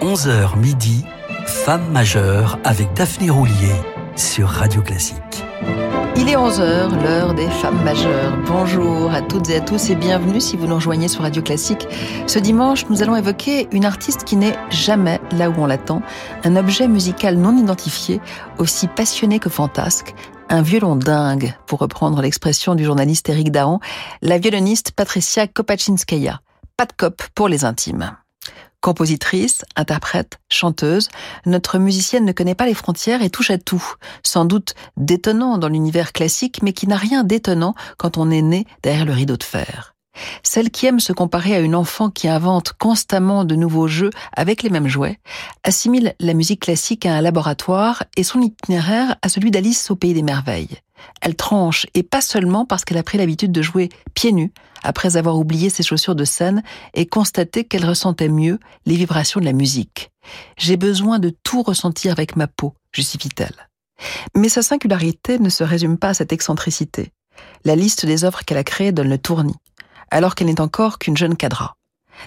11h midi, Femme majeure avec Daphné Roulier sur Radio Classique. Il est 11h, l'heure des femmes majeures. Bonjour à toutes et à tous et bienvenue si vous nous rejoignez sur Radio Classique. Ce dimanche, nous allons évoquer une artiste qui n'est jamais là où on l'attend, un objet musical non identifié, aussi passionné que fantasque, un violon dingue, pour reprendre l'expression du journaliste Eric Dahan, la violoniste Patricia Kopachinskaya. Pas de cop pour les intimes. Compositrice, interprète, chanteuse, notre musicienne ne connaît pas les frontières et touche à tout. Sans doute détonnant dans l'univers classique, mais qui n'a rien d'étonnant quand on est né derrière le rideau de fer. Celle qui aime se comparer à une enfant qui invente constamment de nouveaux jeux avec les mêmes jouets, assimile la musique classique à un laboratoire et son itinéraire à celui d'Alice au pays des merveilles. Elle tranche, et pas seulement parce qu'elle a pris l'habitude de jouer pieds nus, après avoir oublié ses chaussures de scène et constaté qu'elle ressentait mieux les vibrations de la musique. J'ai besoin de tout ressentir avec ma peau, justifie-t-elle. Mais sa singularité ne se résume pas à cette excentricité. La liste des œuvres qu'elle a créées donne le tournis alors qu'elle n'est encore qu'une jeune cadra.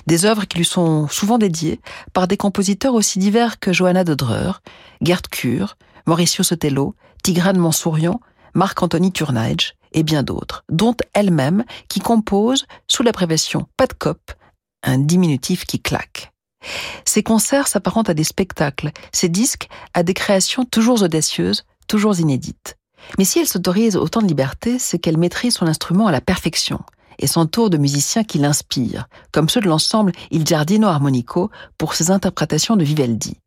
Des œuvres qui lui sont souvent dédiées par des compositeurs aussi divers que Johanna de Dreur, Gerd Kur, Mauricio Sotelo, Tigrane Mansourian, Marc-Anthony Turnage et bien d'autres, dont elle-même qui compose sous l'abréviation pas de cop, un diminutif qui claque. Ses concerts s'apparentent à des spectacles, ses disques à des créations toujours audacieuses, toujours inédites. Mais si elle s'autorise autant de liberté, c'est qu'elle maîtrise son instrument à la perfection et s'entoure de musiciens qui l'inspirent, comme ceux de l'ensemble Il Giardino Armonico pour ses interprétations de Vivaldi.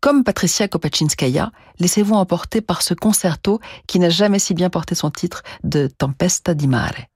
Comme Patricia Kopachinskaya, laissez-vous emporter par ce concerto qui n'a jamais si bien porté son titre de Tempesta di Mare.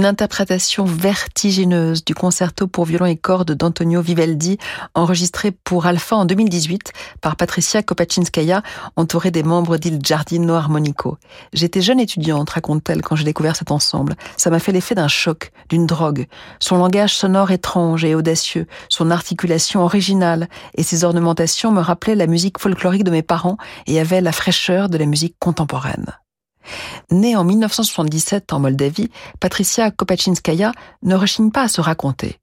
Une interprétation vertigineuse du concerto pour violon et cordes d'Antonio Vivaldi, enregistré pour Alpha en 2018 par Patricia Kopaczynskaya, entourée des membres d'Il Giardino Armonico. J'étais jeune étudiante, raconte-t-elle, quand j'ai découvert cet ensemble. Ça m'a fait l'effet d'un choc, d'une drogue. Son langage sonore étrange et audacieux, son articulation originale et ses ornementations me rappelaient la musique folklorique de mes parents et avaient la fraîcheur de la musique contemporaine. Née en 1977 en Moldavie, Patricia Kopaczynskaya ne rechigne pas à se raconter.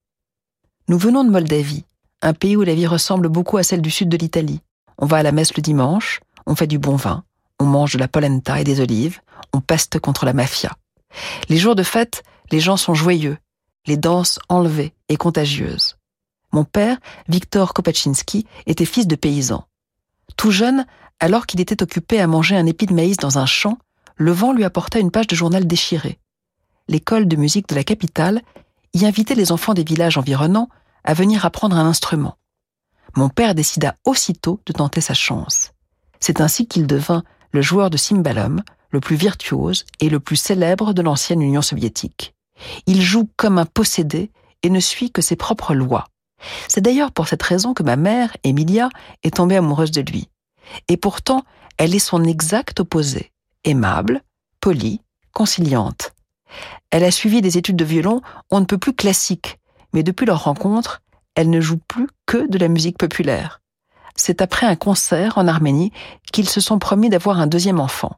Nous venons de Moldavie, un pays où la vie ressemble beaucoup à celle du sud de l'Italie. On va à la messe le dimanche, on fait du bon vin, on mange de la polenta et des olives, on peste contre la mafia. Les jours de fête, les gens sont joyeux, les danses enlevées et contagieuses. Mon père, Victor Kopaczynski, était fils de paysan. Tout jeune, alors qu'il était occupé à manger un épi de maïs dans un champ, le vent lui apporta une page de journal déchirée. L'école de musique de la capitale y invitait les enfants des villages environnants à venir apprendre un instrument. Mon père décida aussitôt de tenter sa chance. C'est ainsi qu'il devint le joueur de cymbalum, le plus virtuose et le plus célèbre de l'ancienne Union soviétique. Il joue comme un possédé et ne suit que ses propres lois. C'est d'ailleurs pour cette raison que ma mère, Emilia, est tombée amoureuse de lui. Et pourtant, elle est son exact opposé aimable, polie, conciliante. Elle a suivi des études de violon, on ne peut plus classique, mais depuis leur rencontre, elle ne joue plus que de la musique populaire. C'est après un concert en Arménie qu'ils se sont promis d'avoir un deuxième enfant.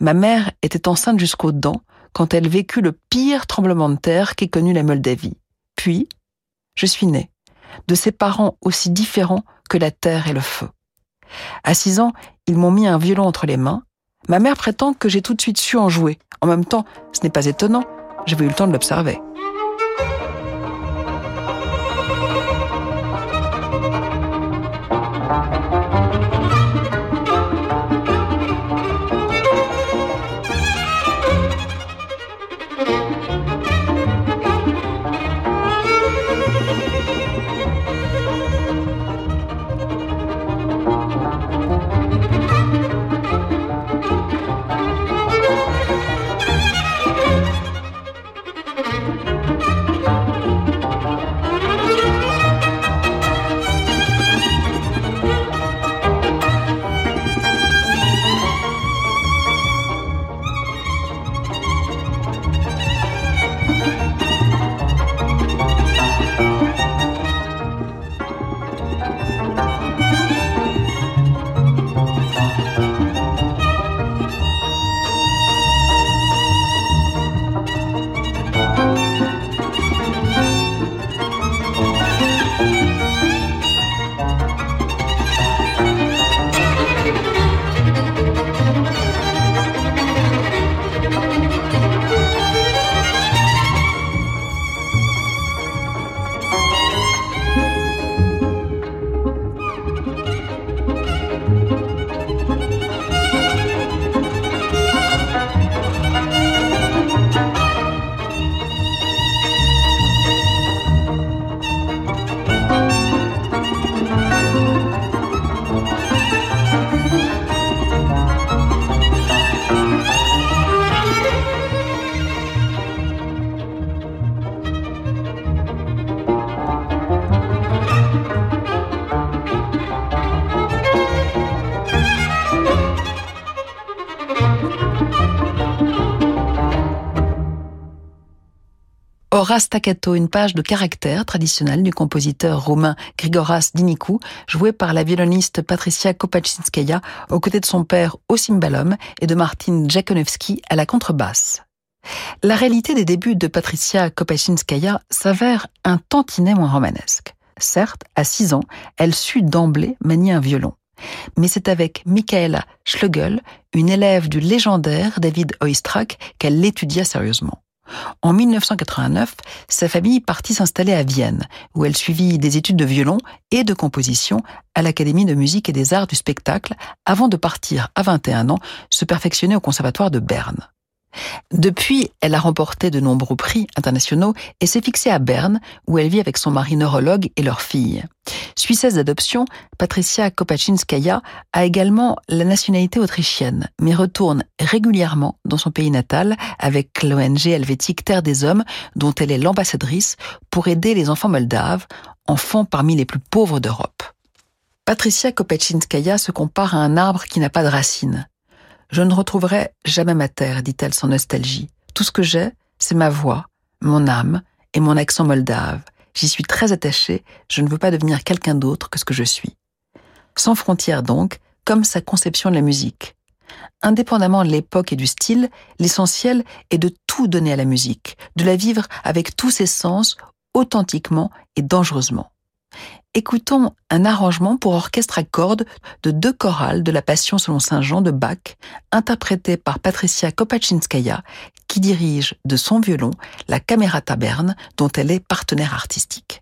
Ma mère était enceinte jusqu'aux dents quand elle vécut le pire tremblement de terre qu'ait connu la Moldavie. Puis, je suis née, de ses parents aussi différents que la terre et le feu. À six ans, ils m'ont mis un violon entre les mains, Ma mère prétend que j'ai tout de suite su en jouer. En même temps, ce n'est pas étonnant, j'avais eu le temps de l'observer. Ora Staccato, une page de caractère traditionnelle du compositeur roumain Grigoras Dinicu, joué par la violoniste Patricia Kopaczynskaya aux côtés de son père au cymbalum et de Martin Jakonowski à la contrebasse. La réalité des débuts de Patricia Kopaczynskaya s'avère un tantinet moins romanesque. Certes, à 6 ans, elle sut d'emblée manier un violon. Mais c'est avec Michaela Schlegel, une élève du légendaire David Oistrakh, qu'elle l'étudia sérieusement. En 1989, sa famille partit s'installer à Vienne, où elle suivit des études de violon et de composition à l'Académie de musique et des arts du spectacle, avant de partir à 21 ans se perfectionner au Conservatoire de Berne. Depuis, elle a remporté de nombreux prix internationaux et s'est fixée à Berne, où elle vit avec son mari neurologue et leur fille. Suissesse d'adoption, Patricia Kopaczynskaya a également la nationalité autrichienne, mais retourne régulièrement dans son pays natal avec l'ONG helvétique Terre des Hommes, dont elle est l'ambassadrice, pour aider les enfants moldaves, enfants parmi les plus pauvres d'Europe. Patricia Kopaczynskaya se compare à un arbre qui n'a pas de racines. Je ne retrouverai jamais ma terre, dit-elle sans nostalgie. Tout ce que j'ai, c'est ma voix, mon âme et mon accent moldave. J'y suis très attachée, je ne veux pas devenir quelqu'un d'autre que ce que je suis. Sans frontières donc, comme sa conception de la musique. Indépendamment de l'époque et du style, l'essentiel est de tout donner à la musique, de la vivre avec tous ses sens, authentiquement et dangereusement écoutons un arrangement pour orchestre à cordes de deux chorales de la Passion selon Saint Jean de Bach, interprété par Patricia Kopaczynskaya, qui dirige de son violon la Camerata Berne, dont elle est partenaire artistique.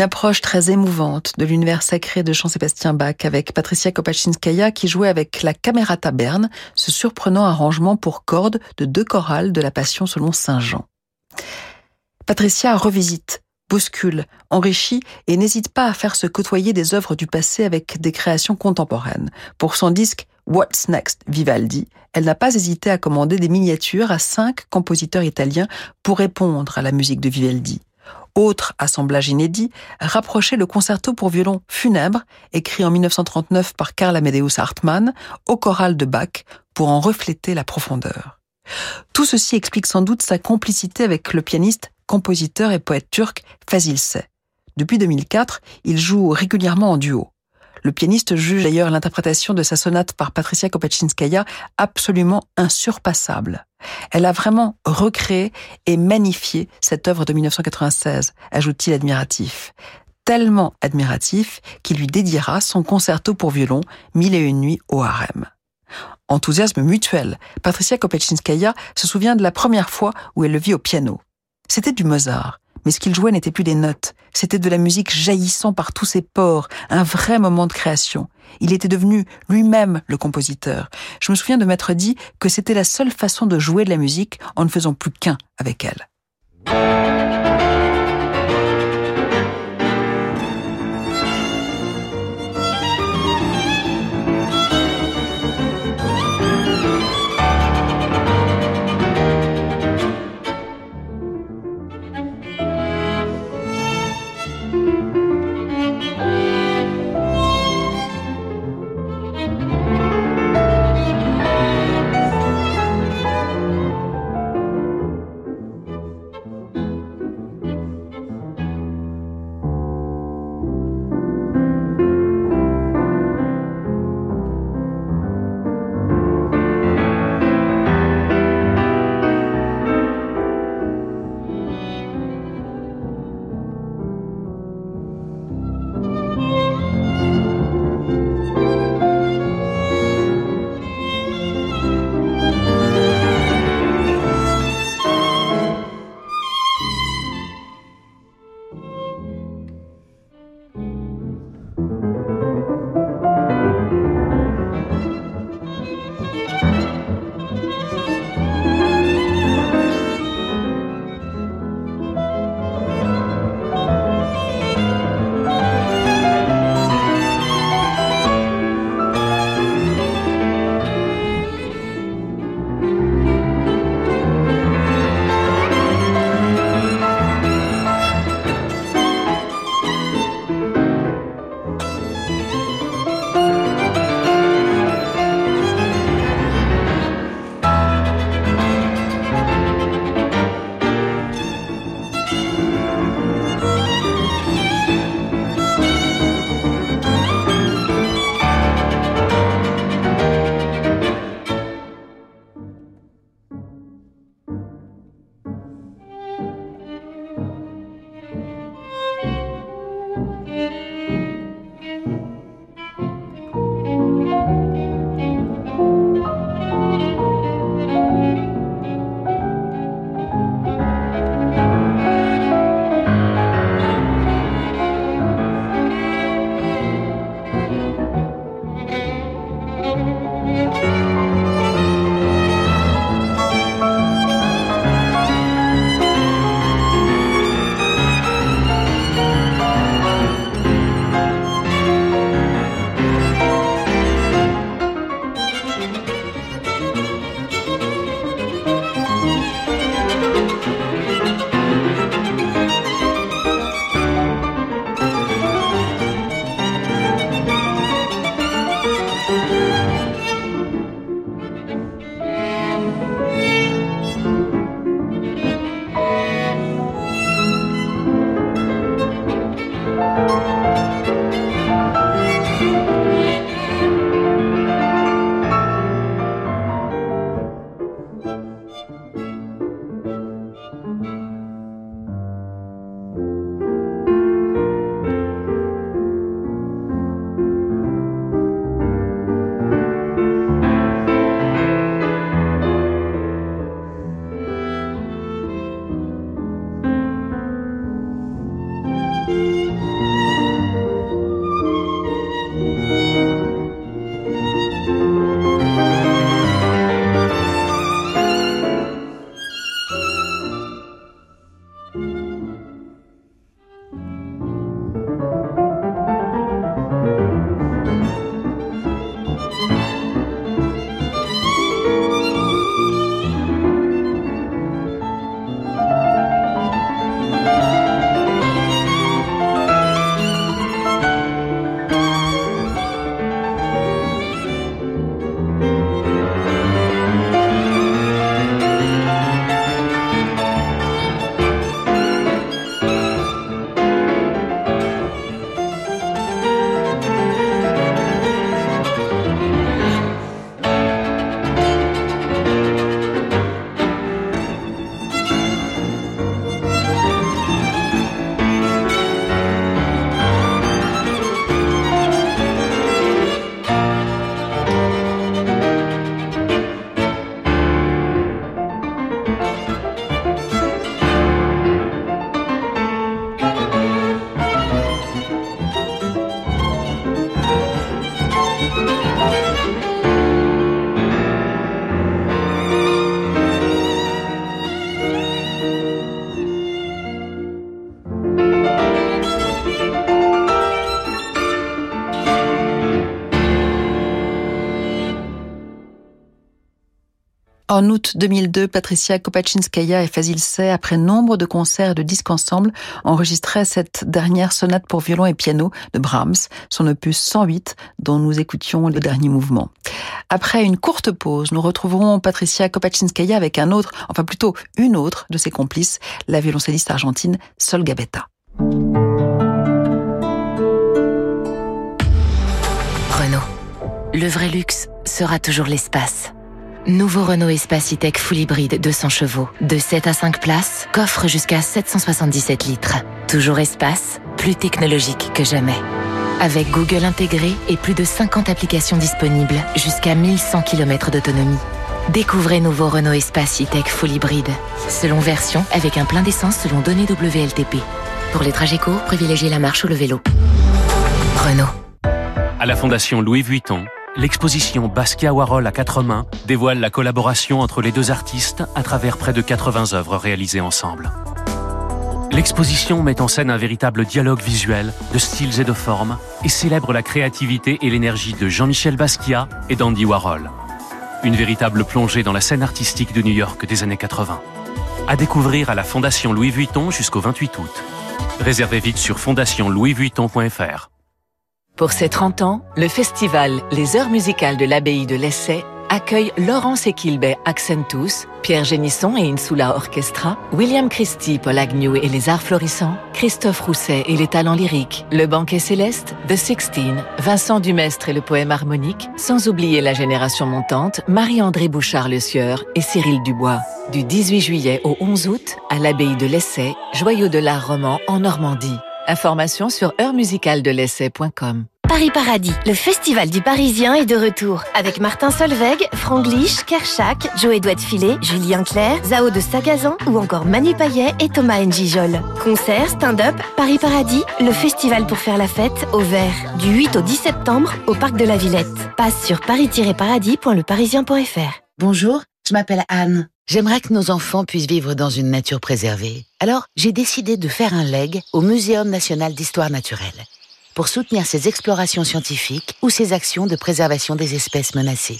Une approche très émouvante de l'univers sacré de Jean-Sébastien Bach avec Patricia Kopaczynskaya qui jouait avec la Camerata Berne, ce surprenant arrangement pour cordes de deux chorales de la Passion selon Saint Jean. Patricia revisite, bouscule, enrichit et n'hésite pas à faire se côtoyer des œuvres du passé avec des créations contemporaines. Pour son disque What's Next Vivaldi, elle n'a pas hésité à commander des miniatures à cinq compositeurs italiens pour répondre à la musique de Vivaldi autre assemblage inédit, rapprochait le concerto pour violon funèbre, écrit en 1939 par Karl Amadeus Hartmann, au choral de Bach, pour en refléter la profondeur. Tout ceci explique sans doute sa complicité avec le pianiste, compositeur et poète turc Fazil Say. Depuis 2004, il joue régulièrement en duo. Le pianiste juge d'ailleurs l'interprétation de sa sonate par Patricia Kopaczynskaya absolument insurpassable. Elle a vraiment recréé et magnifié cette œuvre de 1996, ajoute-t-il admiratif. Tellement admiratif qu'il lui dédiera son concerto pour violon Mille et une nuits au harem. Enthousiasme mutuel, Patricia Kopaczynskaya se souvient de la première fois où elle le vit au piano. C'était du Mozart, Mais ce qu'il jouait n'était plus des notes, c'était de la musique jaillissant par tous ses pores, un vrai moment de création. Il était devenu lui-même le compositeur. Je me souviens de m'être dit que c'était la seule façon de jouer de la musique en ne faisant plus qu'un avec elle. En août 2002, Patricia Kopachinskaya et Fazil Say, après nombre de concerts et de disques ensemble, enregistraient cette dernière sonate pour violon et piano de Brahms, son opus 108, dont nous écoutions le dernier mouvement. Après une courte pause, nous retrouverons Patricia Kopachinskaya avec un autre, enfin plutôt une autre de ses complices, la violoncelliste argentine Sol Gabetta. Renault. Le vrai luxe sera toujours l'espace. Nouveau Renault Espace E-Tech Full Hybride 200 chevaux, de 7 à 5 places, coffre jusqu'à 777 litres. Toujours espace, plus technologique que jamais. Avec Google intégré et plus de 50 applications disponibles, jusqu'à 1100 km d'autonomie. Découvrez nouveau Renault Espace E-Tech Full Hybride. Selon version, avec un plein d'essence selon données WLTP. Pour les trajets courts, privilégiez la marche ou le vélo. Renault. À la Fondation Louis Vuitton, l'exposition Basquiat Warhol à quatre mains dévoile la collaboration entre les deux artistes à travers près de 80 œuvres réalisées ensemble. L'exposition met en scène un véritable dialogue visuel de styles et de formes et célèbre la créativité et l'énergie de Jean-Michel Basquiat et d'Andy Warhol. Une véritable plongée dans la scène artistique de New York des années 80. À découvrir à la Fondation Louis Vuitton jusqu'au 28 août. Réservez vite sur fondationlouisvuitton.fr. Pour ses 30 ans, le festival Les Heures musicales de l'Abbaye de l'Essai accueille Laurence Equilbet Accentus, Pierre Génisson et Insula Orchestra, William Christie, Paul Agnew et les Arts Florissants, Christophe Rousset et les Talents Lyriques, Le Banquet Céleste, The Sixteen, Vincent Dumestre et le Poème Harmonique, sans oublier la génération montante, Marie-André Bouchard-Le Sieur et Cyril Dubois. Du 18 juillet au 11 août, à l'Abbaye de l'Essai, joyau de l'art roman en Normandie. Informations sur heurmusicaldelessai.com. Paris Paradis, le festival du Parisien est de retour avec Martin Solveig, Franglish, Kershak, Joe Edouard Filet, Julien Clerc, Zao de Sagazan ou encore Manu Payet et Thomas Njijol. Concerts, stand-up, Paris Paradis, le festival pour faire la fête au vert du 8 au 10 septembre au parc de la Villette. Passe sur paris-paradis.leparisien.fr. Bonjour, je m'appelle Anne. J'aimerais que nos enfants puissent vivre dans une nature préservée. Alors, j'ai décidé de faire un leg au Muséum national d'histoire naturelle pour soutenir ses explorations scientifiques ou ses actions de préservation des espèces menacées.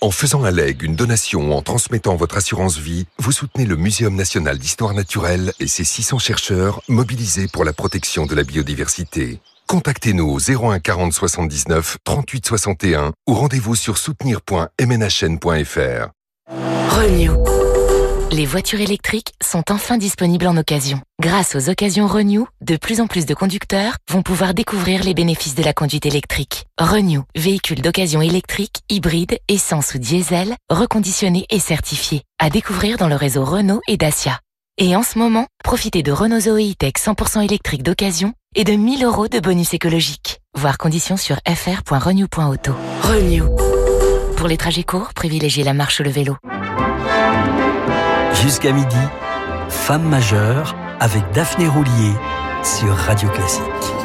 En faisant un leg, une donation ou en transmettant votre assurance vie, vous soutenez le Muséum national d'histoire naturelle et ses 600 chercheurs mobilisés pour la protection de la biodiversité. Contactez-nous au 01 40 79 38 61 ou rendez-vous sur soutenir.mnhn.fr. Renew. Les voitures électriques sont enfin disponibles en occasion. Grâce aux occasions Renew, de plus en plus de conducteurs vont pouvoir découvrir les bénéfices de la conduite électrique. Renew, véhicule d'occasion électrique, hybride, essence ou diesel, reconditionné et certifié. À découvrir dans le réseau Renault et Dacia. Et en ce moment, profitez de Renault Zoe E-Tech 100% électrique d'occasion et de 1000 euros de bonus écologique. Voir conditions sur fr.renew.auto. Renew. Pour les trajets courts, privilégiez la marche ou le vélo. Jusqu'à midi, Femme majeure avec Daphné Roulier sur Radio Classique.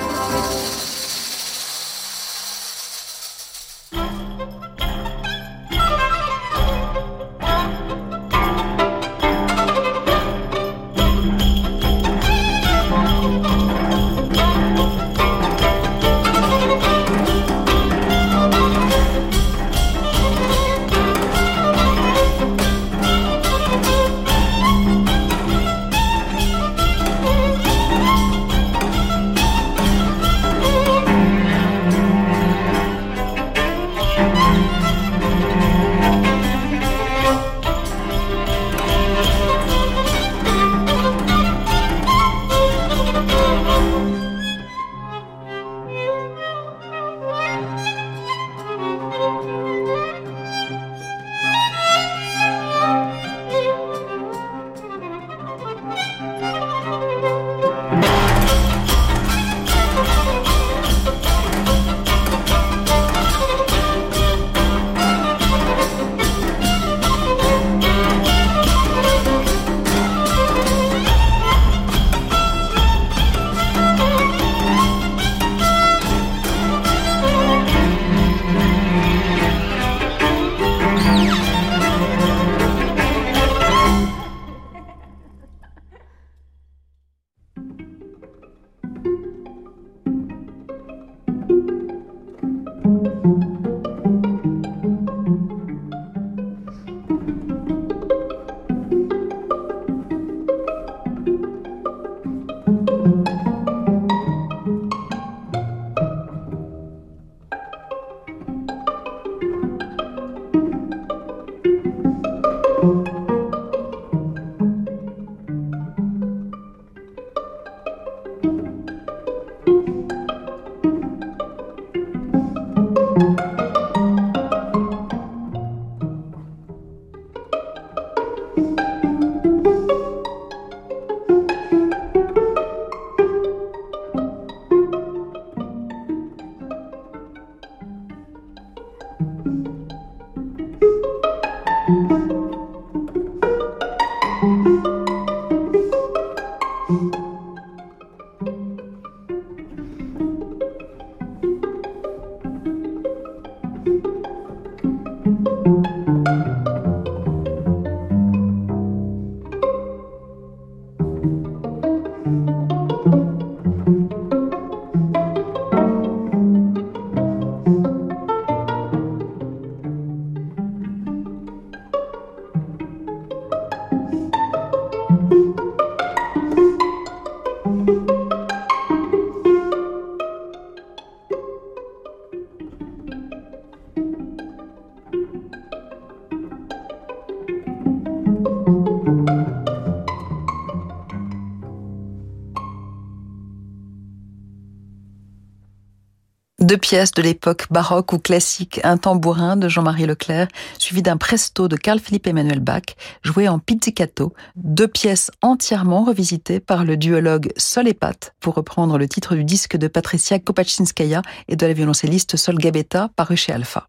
Deux pièces de l'époque baroque ou classique, un tambourin de Jean-Marie Leclerc, suivi d'un presto de Carl-Philippe Emmanuel Bach, joué en pizzicato, deux pièces entièrement revisitées par le duologue Sol et Pat, pour reprendre le titre du disque de Patricia Kopachinskaya et de la violoncelliste Sol Gabetta, paru chez Alpha.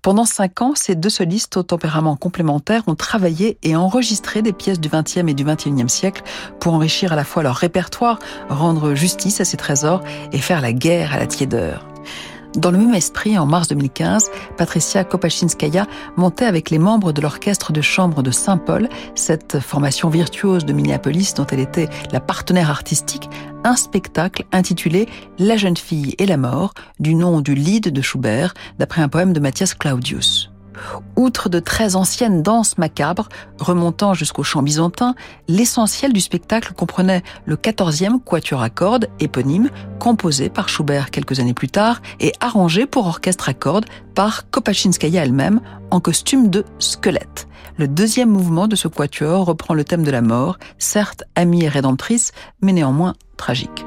Pendant cinq ans, ces deux solistes au tempérament complémentaire ont travaillé et enregistré des pièces du XXe et du XXIe siècle pour enrichir à la fois leur répertoire, rendre justice à ces trésors et faire la guerre à la tiédeur. Dans le même esprit, en mars 2015, Patricia Kopachinskaya montait avec les membres de l'orchestre de chambre de Saint-Paul, cette formation virtuose de Minneapolis dont elle était la partenaire artistique, un spectacle intitulé La jeune fille et la mort, du nom du Lied de Schubert, d'après un poème de Matthias Claudius. Outre de très anciennes danses macabres, remontant jusqu'au chant byzantin, l'essentiel du spectacle comprenait le 14e quatuor à cordes éponyme, composé par Schubert quelques années plus tard et arrangé pour orchestre à cordes par Kopachinskaya elle-même en costume de squelette. Le deuxième mouvement de ce quatuor reprend le thème de la mort, certes amie et rédemptrice, mais néanmoins tragique.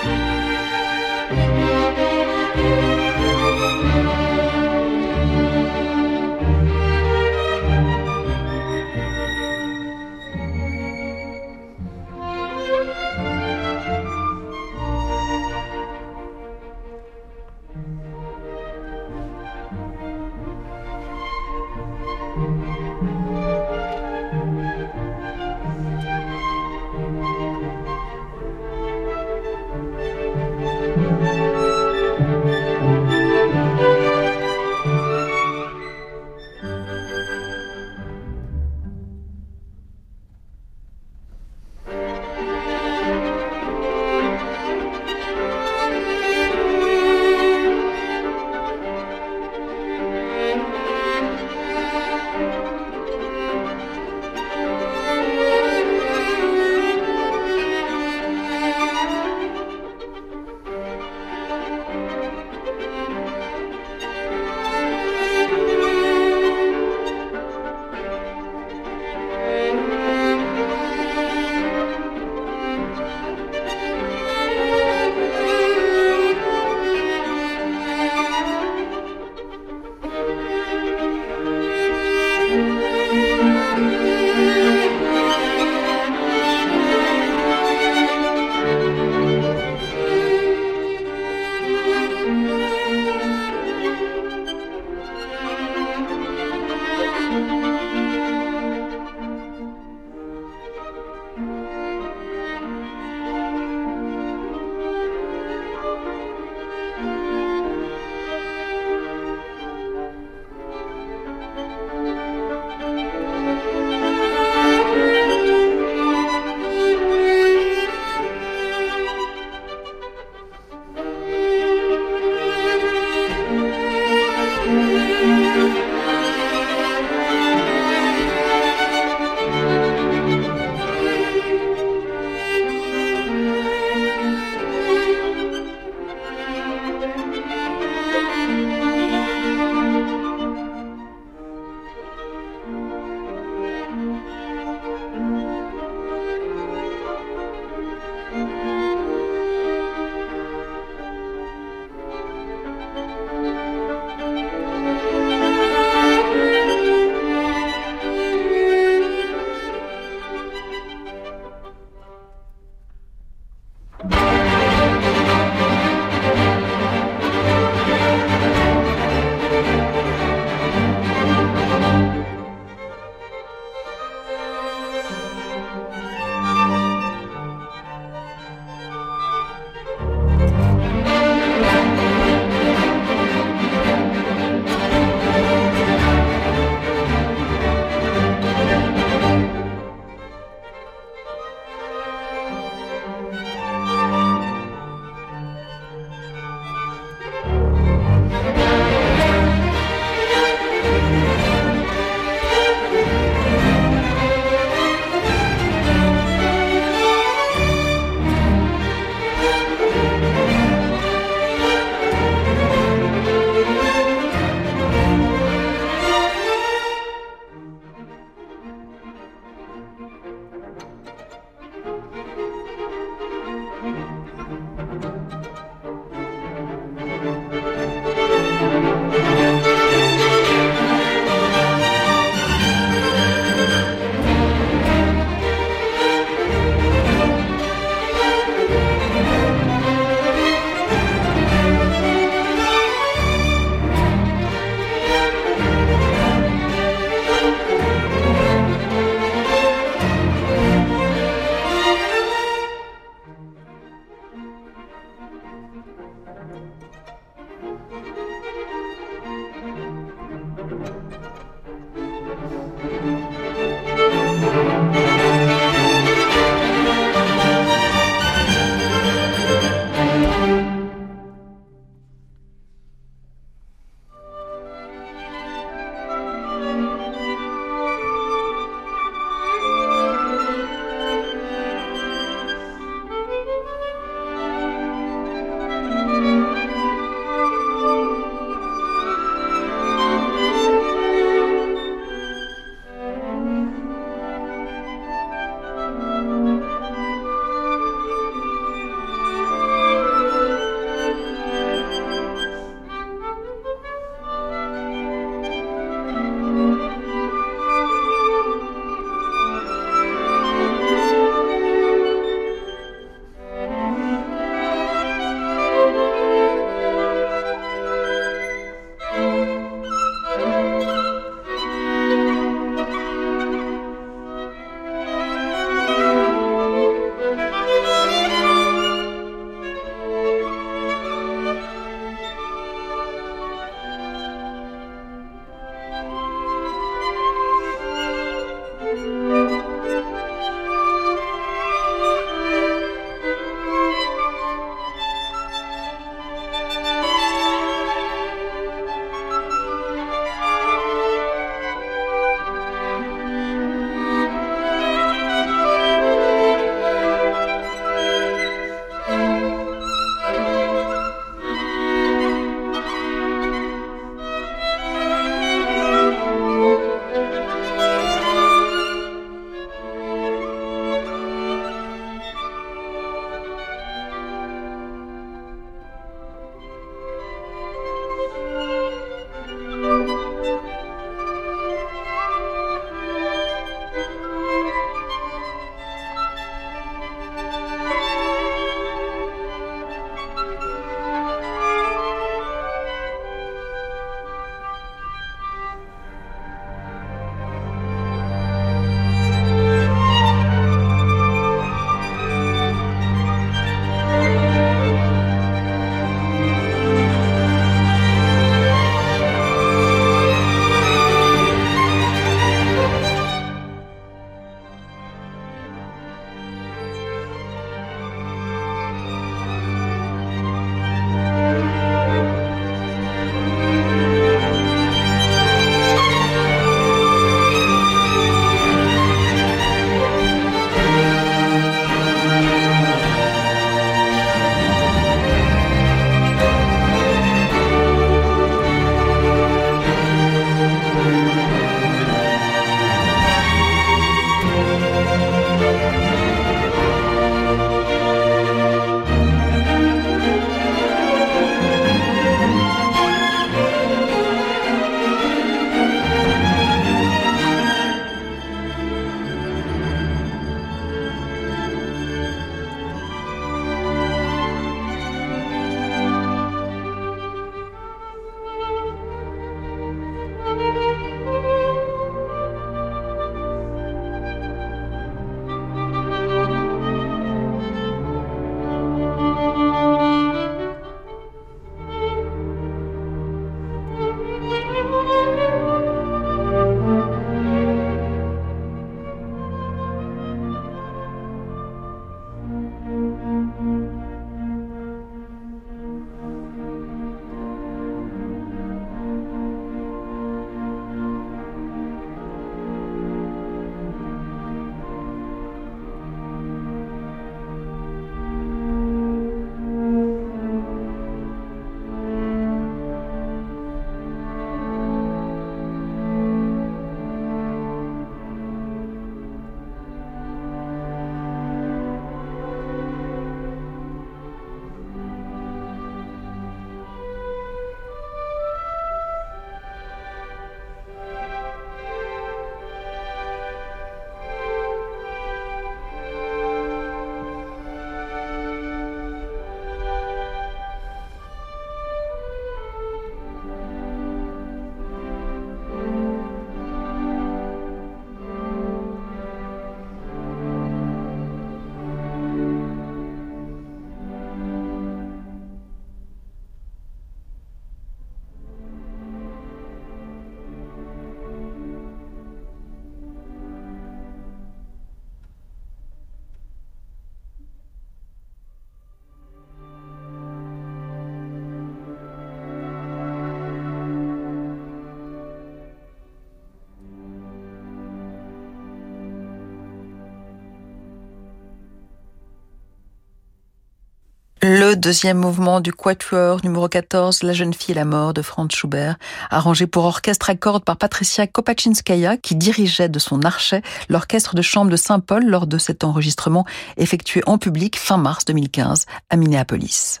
Le deuxième mouvement du quatuor numéro 14, La jeune fille et la mort de Franz Schubert, arrangé pour orchestre à cordes par Patricia Kopachinskaya, qui dirigeait de son archet l'orchestre de chambre de Saint-Paul lors de cet enregistrement effectué en public fin mars 2015 à Minneapolis.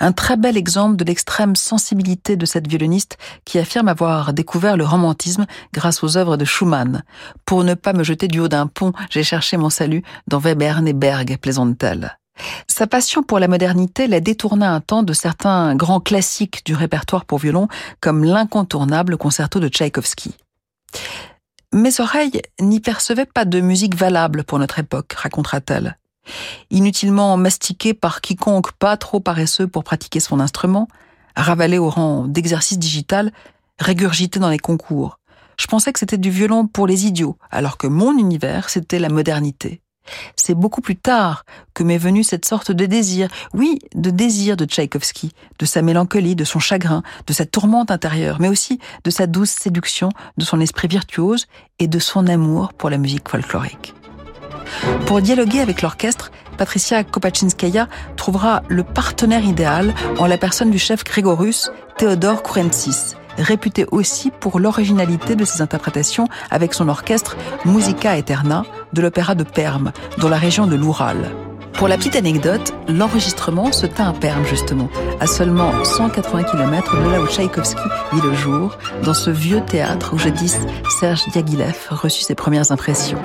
Un très bel exemple de l'extrême sensibilité de cette violoniste qui affirme avoir découvert le romantisme grâce aux œuvres de Schumann. Pour ne pas me jeter du haut d'un pont, j'ai cherché mon salut dans Webern et Berg, plaisante-t-elle. Sa passion pour la modernité la détourna un temps de certains grands classiques du répertoire pour violon, comme l'incontournable concerto de Tchaïkovski. Mes oreilles n'y percevaient pas de musique valable pour notre époque, racontera-t-elle inutilement mastiqué par quiconque pas trop paresseux pour pratiquer son instrument, ravalé au rang d'exercice digital, régurgité dans les concours. Je pensais que c'était du violon pour les idiots, alors que mon univers, c'était la modernité. C'est beaucoup plus tard que m'est venue cette sorte de désir, oui, de désir de Tchaïkovski, de sa mélancolie, de son chagrin, de sa tourmente intérieure, mais aussi de sa douce séduction, de son esprit virtuose et de son amour pour la musique folklorique. Pour dialoguer avec l'orchestre, Patricia Kopachinskaya trouvera le partenaire idéal en la personne du chef grégorus Théodore Kourensis, réputé aussi pour l'originalité de ses interprétations avec son orchestre Musica Eterna de l'opéra de Perm, dans la région de l'Oural. Pour la petite anecdote, l'enregistrement se tint à Perm justement, à seulement 180 km de là où Tchaïkovski vit le jour, dans ce vieux théâtre où jadis Serge Diaghilev reçut ses premières impressions.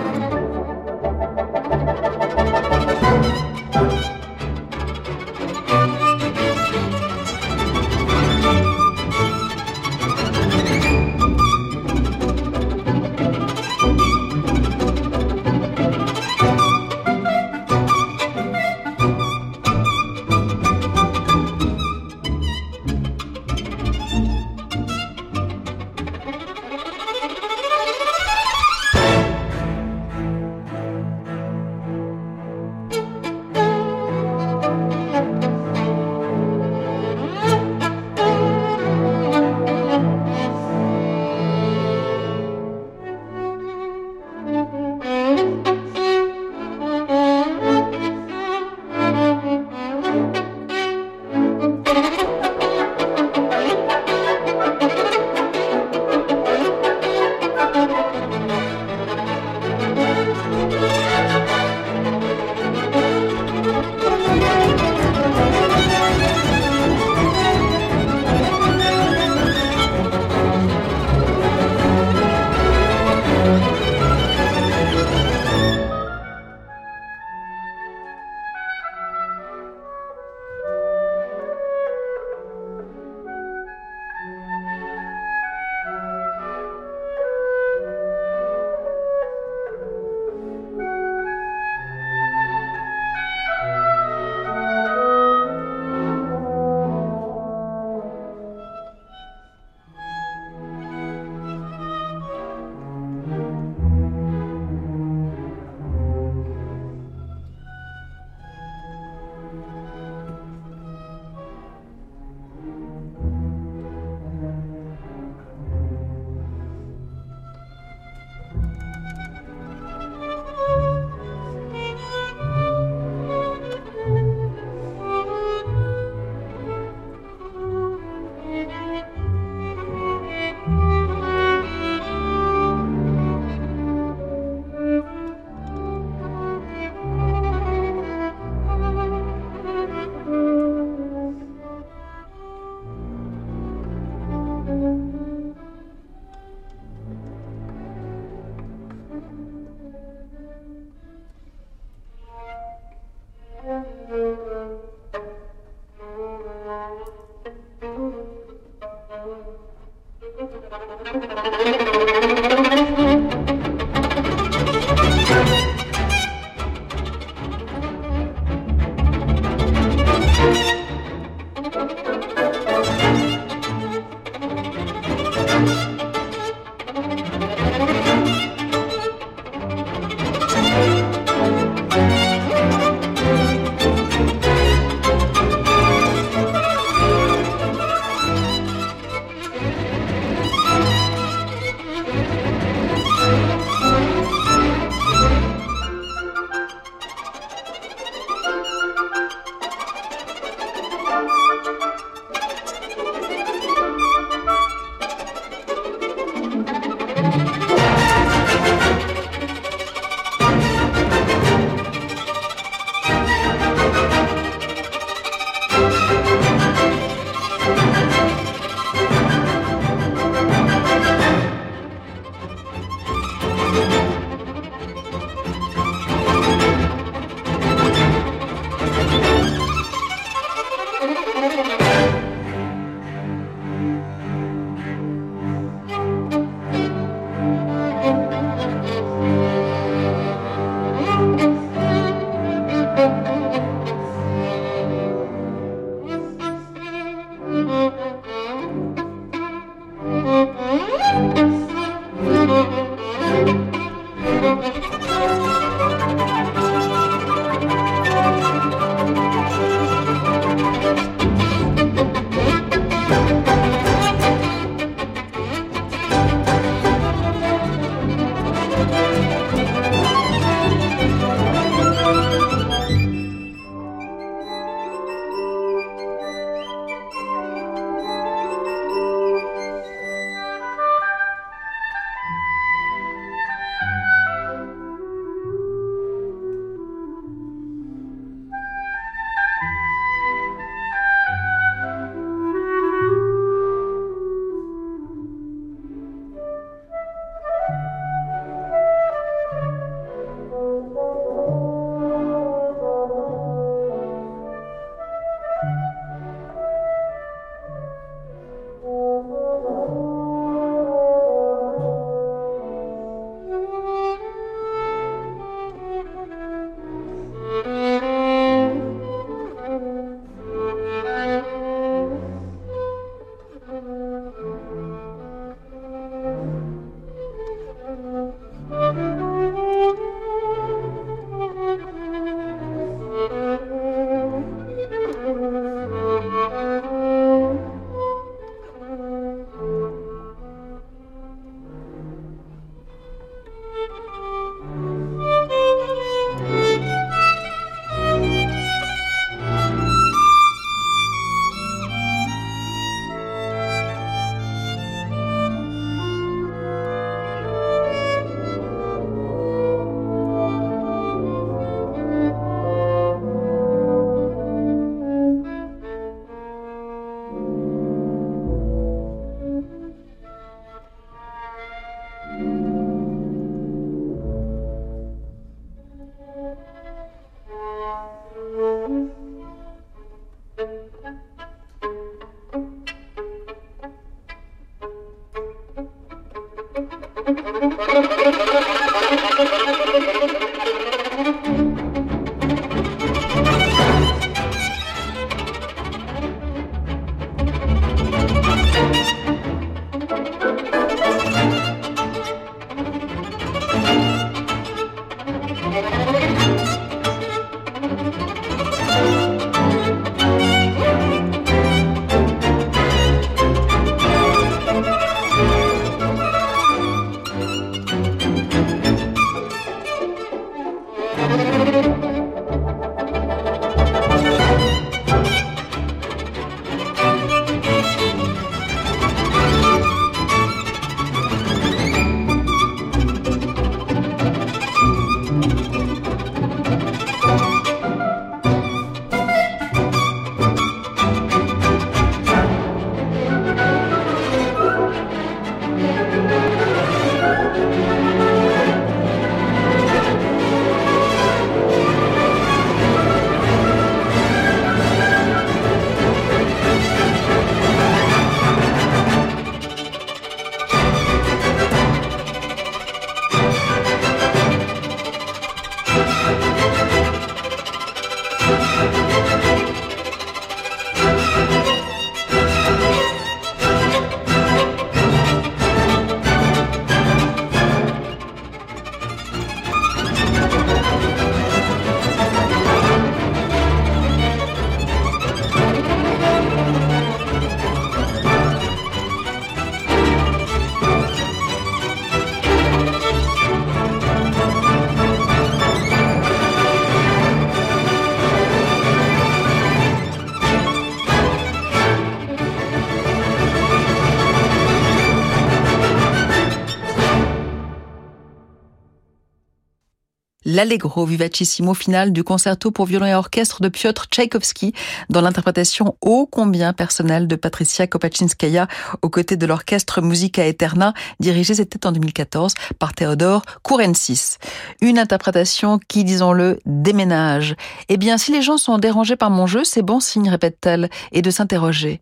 L'allegro vivacissimo final du concerto pour violon et orchestre de Piotr Tchaïkovski dans l'interprétation ô combien personnelle de Patricia Kopachinskaya aux côtés de l'orchestre Musica Eterna dirigé c'était en 2014 par Théodore Kourensis. Une interprétation qui, disons-le, déménage. Eh bien, si les gens sont dérangés par mon jeu, c'est bon signe, répète-t-elle, et de s'interroger.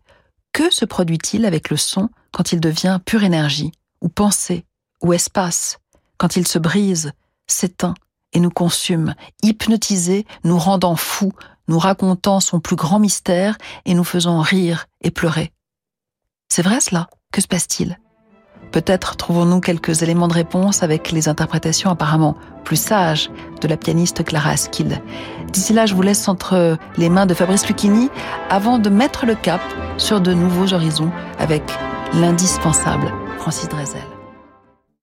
Que se produit-il avec le son quand il devient pure énergie, ou pensée, ou espace, quand il se brise, s'éteint, et nous consume, hypnotisés, nous rendant fous, nous racontant son plus grand mystère et nous faisant rire et pleurer. C'est vrai cela? Que se passe-t-il? Peut-être trouvons-nous quelques éléments de réponse avec les interprétations apparemment plus sages de la pianiste Clara Askill. D'ici là, je vous laisse entre les mains de Fabrice Lucchini avant de mettre le cap sur de nouveaux horizons avec l'indispensable Francis Drezel.